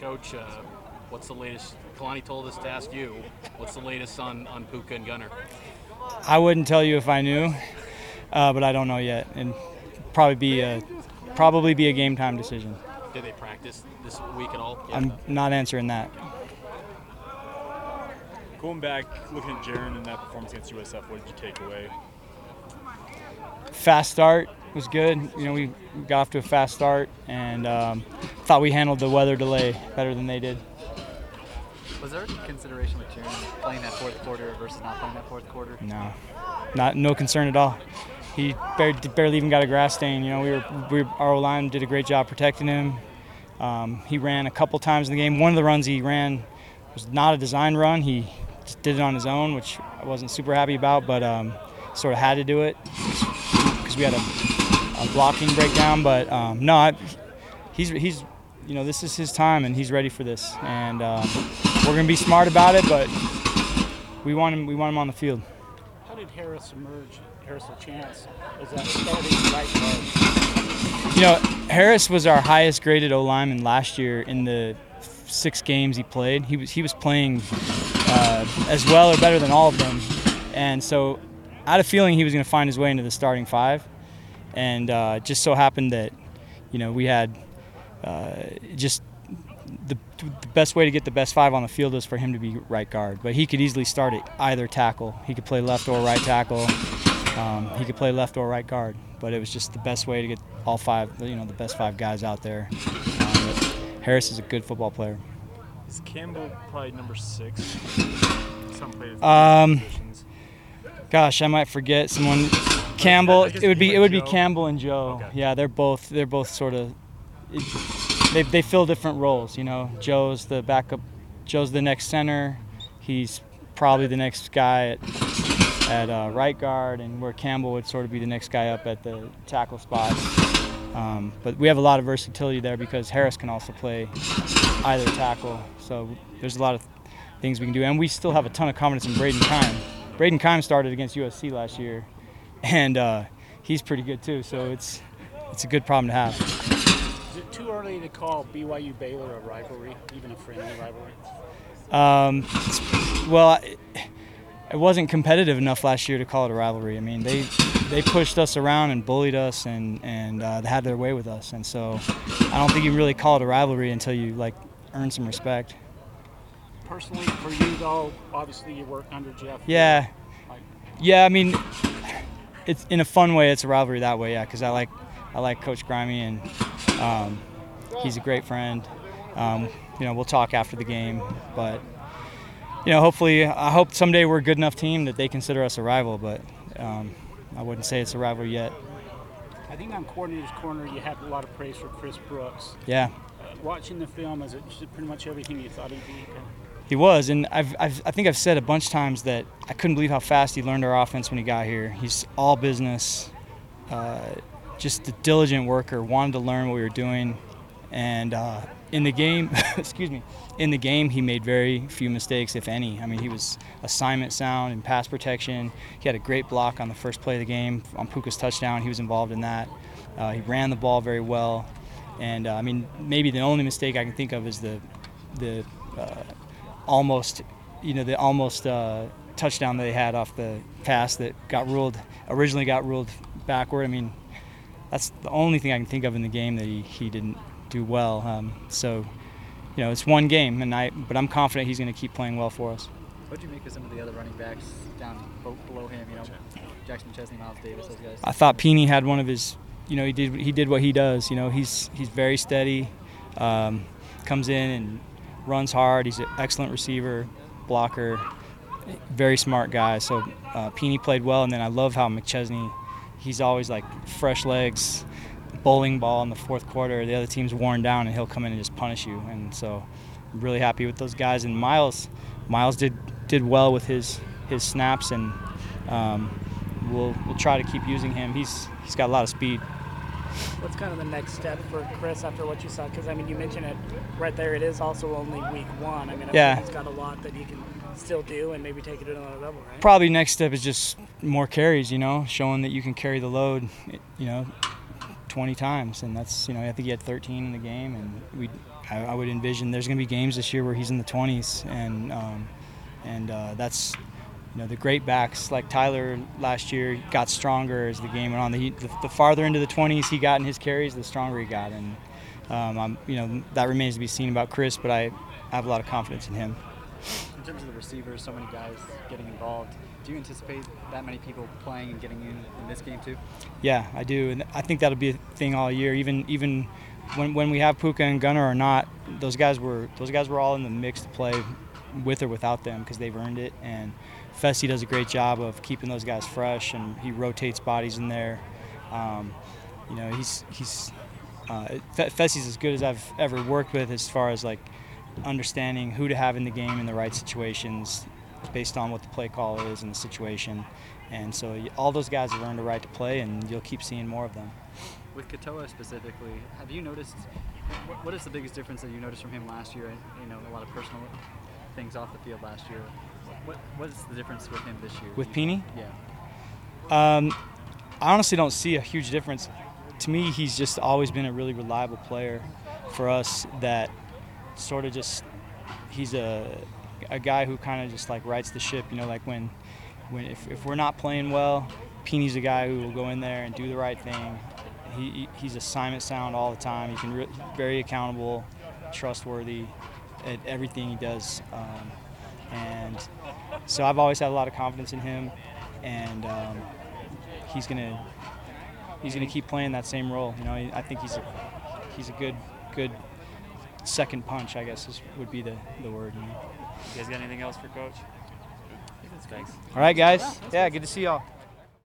Coach, uh, what's the latest? Kalani told us to ask you. What's the latest on, on Puka and Gunner? I wouldn't tell you if I knew, uh, but I don't know yet, and probably be a probably be a game time decision. Did they practice this week at all? I'm not answering that. Going back, looking at Jaren and that performance against USF, what did you take away? Fast start was good. You know, we got off to a fast start and um, thought we handled the weather delay better than they did. Was there any consideration with Jaren playing that fourth quarter versus not playing that fourth quarter? No, not no concern at all. He barely, barely even got a grass stain. You know, we were, we our line did a great job protecting him. Um, he ran a couple times in the game. One of the runs he ran was not a design run. He just did it on his own, which I wasn't super happy about, but um, sort of had to do it because we had a, a, blocking breakdown. But um, no, I, he's he's you know this is his time and he's ready for this, and um, we're gonna be smart about it, but we want him we want him on the field. How did Harris emerge? Harris LaChance as that starting right guard. You know, Harris was our highest graded O lineman last year in the six games he played. He was he was playing uh, as well or better than all of them, and so I had a feeling he was going to find his way into the starting five, and uh, just so happened that you know we had uh, just the, the best way to get the best five on the field is for him to be right guard, but he could easily start at either tackle. He could play left or right tackle. Um, he could play left or right guard, but it was just the best way to get all five, you know, the best five guys out there. Um, Harris is a good football player. Is Campbell probably number six? Um, gosh, I might forget someone. Campbell. It would be it would be Campbell and Joe. Okay. Yeah, they're both they're both sort of. They they fill different roles. You know, Joe's the backup. Joe's the next center. He's probably the next guy at at uh, right guard, and where Campbell would sort of be the next guy up at the tackle spot. Um, but we have a lot of versatility there because Harris can also play either tackle. So there's a lot of things we can do, and we still have a ton of confidence in Brayden Keim. Brayden Keim started against USC last year, and uh, he's pretty good too. So it's it's a good problem to have. Is it too early to call BYU Baylor a rivalry, even a friendly rivalry? Um, well, it, it wasn't competitive enough last year to call it a rivalry. I mean, they they pushed us around and bullied us and and uh, they had their way with us. And so I don't think you really call it a rivalry until you like earn some respect. Personally, for you though, obviously you work under Jeff. Yeah, Like, yeah. I mean, it's in a fun way. It's a rivalry that way. Yeah, because I like I like Coach Grimes and um, he's a great friend. Um, you know, we'll talk after the game, but you know, hopefully, I hope someday we're a good enough team that they consider us a rival. But um, I wouldn't say it's a rivalry yet. I think on coordinator's corner you had a lot of praise for Chris Brooks. Yeah, Uh, watching the film, is it pretty much everything you thought he'd be? He was, and I've, I've I think I've said a bunch of times that I couldn't believe how fast he learned our offense when he got here. He's all business, uh, just a diligent worker. Wanted to learn what we were doing, and uh, in the game, excuse me, in the game he made very few mistakes, if any. I mean, he was assignment sound and pass protection. He had a great block on the first play of the game on Puka's touchdown. He was involved in that. Uh, he ran the ball very well, and uh, I mean, maybe the only mistake I can think of is the the uh, almost, you know, the almost uh, touchdown that they had off the pass that got ruled originally got ruled backward. I mean, that's the only thing I can think of in the game that he, he didn't do well. Um, so, you know, it's one game, and I but I'm confident he's going to keep playing well for us. What do you make of some of the other running backs down below him? You know, Jackson McChesney, Miles Davis, those guys. I thought Peeny had one of his, you know, he did he did what he does. You know, he's he's very steady, um, comes in and runs hard. He's an excellent receiver, blocker, very smart guy. So uh, Peeny played well, and then I love how McChesney, he's always like fresh legs, bowling ball in the fourth quarter. The other team's worn down, and he'll come in and just punish you. And so I'm really happy with those guys. And Miles, Miles did did well with his his snaps, and um, we'll we'll try to keep using him. He's he's got a lot of speed. What's kind of the next step for Chris after what you saw? Because I mean, you mentioned it right there. It is also only week one. I mean, I Yeah. think he's got a lot that he can still do and maybe take it to another level, right? Probably next step is just more carries. You know, showing that you can carry the load. You know, 20 times, and that's you know I think he had 13 in the game, and we I, I would envision there's going to be games this year where he's in the 20s, and um, and uh, that's you know the great backs like Tyler last year got stronger as the game went on. The, the, the farther into the 20s he got in his carries, the stronger he got, and um, I'm, you know that remains to be seen about Chris, but I, I have a lot of confidence in him. In terms of the receivers, so many guys getting involved. Do you anticipate that many people playing and getting in in this game too? Yeah, I do, and I think that'll be a thing all year. Even even when, when we have Puka and Gunner or not, those guys were those guys were all in the mix to play with or without them because they've earned it. And Fesi does a great job of keeping those guys fresh, and he rotates bodies in there. Um, you know, he's he's uh, Fesi's as good as I've ever worked with as far as like understanding who to have in the game in the right situations based on what the play call is and the situation. And so all those guys have earned a right to play, and you'll keep seeing more of them. With Katoa specifically, have you noticed what, what is the biggest difference that you noticed from him last year? You know, a lot of personal things off the field last year. What what is the difference with him this year? With Peeny? Yeah. Um, I honestly don't see a huge difference. To me, he's just always been a really reliable player for us. That sort of just he's a a guy who kind of just like rights the ship. You know, like when when if, if we're not playing well, Peeny's a guy who will go in there and do the right thing. He, he- he's assignment sound all the time. He can re- very accountable, trustworthy at everything he does. Um, and so I've always had a lot of confidence in him, and um, he's gonna he's gonna keep playing that same role. You know, I I think he's a he's a good good second punch. I guess is, would be the, the word. You know? You guys got anything else for Coach? Thanks. All right, guys. Yeah, good to see y'all.